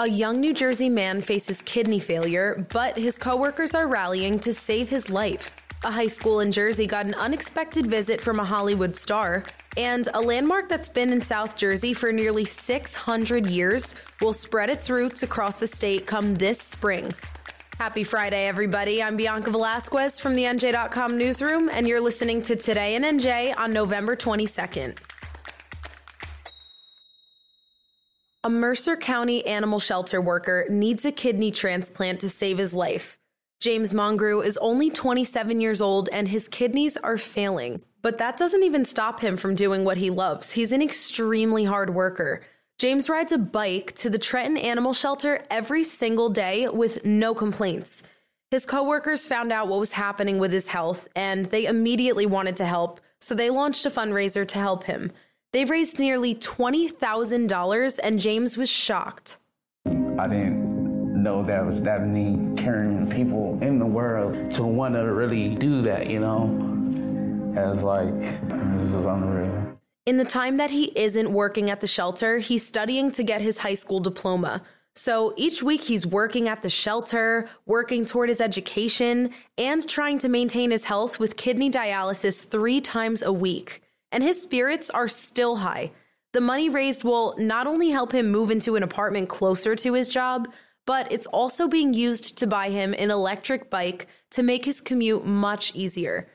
A young New Jersey man faces kidney failure, but his coworkers are rallying to save his life. A high school in Jersey got an unexpected visit from a Hollywood star, and a landmark that's been in South Jersey for nearly 600 years will spread its roots across the state come this spring. Happy Friday, everybody. I'm Bianca Velasquez from the NJ.com newsroom, and you're listening to Today in NJ on November 22nd. A Mercer County animal shelter worker needs a kidney transplant to save his life. James Mongrew is only 27 years old and his kidneys are failing. But that doesn't even stop him from doing what he loves. He's an extremely hard worker. James rides a bike to the Trenton Animal Shelter every single day with no complaints. His coworkers found out what was happening with his health and they immediately wanted to help, so they launched a fundraiser to help him. They've raised nearly $20,000 and James was shocked. I didn't know there was that many caring people in the world to want to really do that, you know? It's like, this is unreal. In the time that he isn't working at the shelter, he's studying to get his high school diploma. So each week he's working at the shelter, working toward his education, and trying to maintain his health with kidney dialysis three times a week. And his spirits are still high. The money raised will not only help him move into an apartment closer to his job, but it's also being used to buy him an electric bike to make his commute much easier.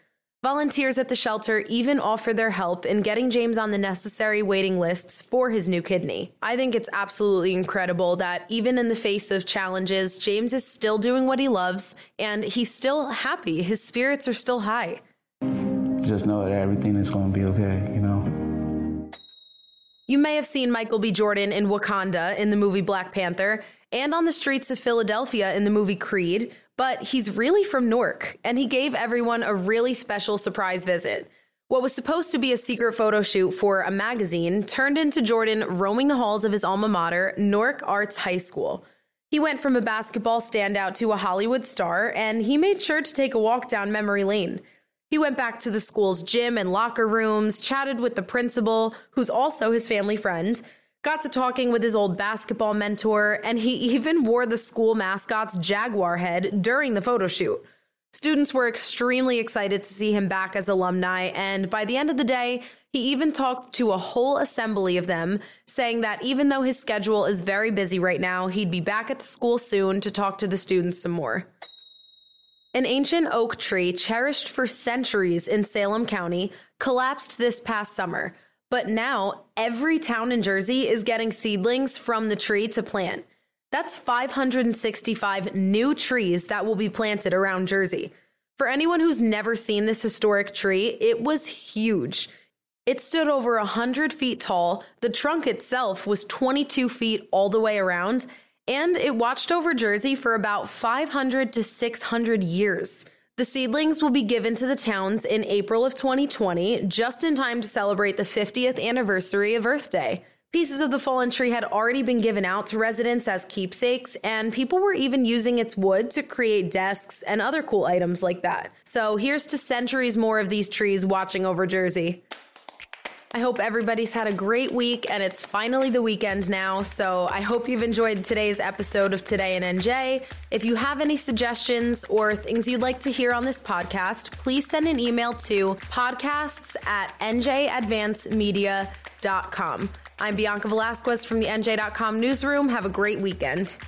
Volunteers at the shelter even offer their help in getting James on the necessary waiting lists for his new kidney. I think it's absolutely incredible that even in the face of challenges, James is still doing what he loves and he's still happy. His spirits are still high. Just know that everything is going to be okay, you know? You may have seen Michael B. Jordan in Wakanda in the movie Black Panther and on the streets of Philadelphia in the movie Creed but he's really from Newark, and he gave everyone a really special surprise visit. What was supposed to be a secret photo shoot for a magazine turned into Jordan roaming the halls of his alma mater, Newark Arts High School. He went from a basketball standout to a Hollywood star, and he made sure to take a walk down memory lane. He went back to the school's gym and locker rooms, chatted with the principal, who's also his family friend, got to talking with his old basketball mentor, and he even wore the school mascot's jaguar head during the photo shoot. Students were extremely excited to see him back as alumni, and by the end of the day, he even talked to a whole assembly of them, saying that even though his schedule is very busy right now, he'd be back at the school soon to talk to the students some more. An ancient oak tree cherished for centuries in Salem County collapsed this past summer, but now every town in Jersey is getting seedlings from the tree to plant. That's 565 new trees that will be planted around Jersey. For anyone who's never seen this historic tree, it was huge. It stood over 100 feet tall, the trunk itself was 22 feet all the way around, and it watched over Jersey for about 500 to 600 years. The seedlings will be given to the towns in April of 2020, just in time to celebrate the 50th anniversary of Earth Day. Pieces of the fallen tree had already been given out to residents as keepsakes, and people were even using its wood to create desks and other cool items like that. So here's to centuries more of these trees watching over Jersey. I hope everybody's had a great week and it's finally the weekend now. So I hope you've enjoyed today's episode of Today in NJ. If you have any suggestions or things you'd like to hear on this podcast, please send an email to podcasts at njadvancemedia.com. I'm Bianca Velasquez from the NJ.com newsroom. Have a great weekend.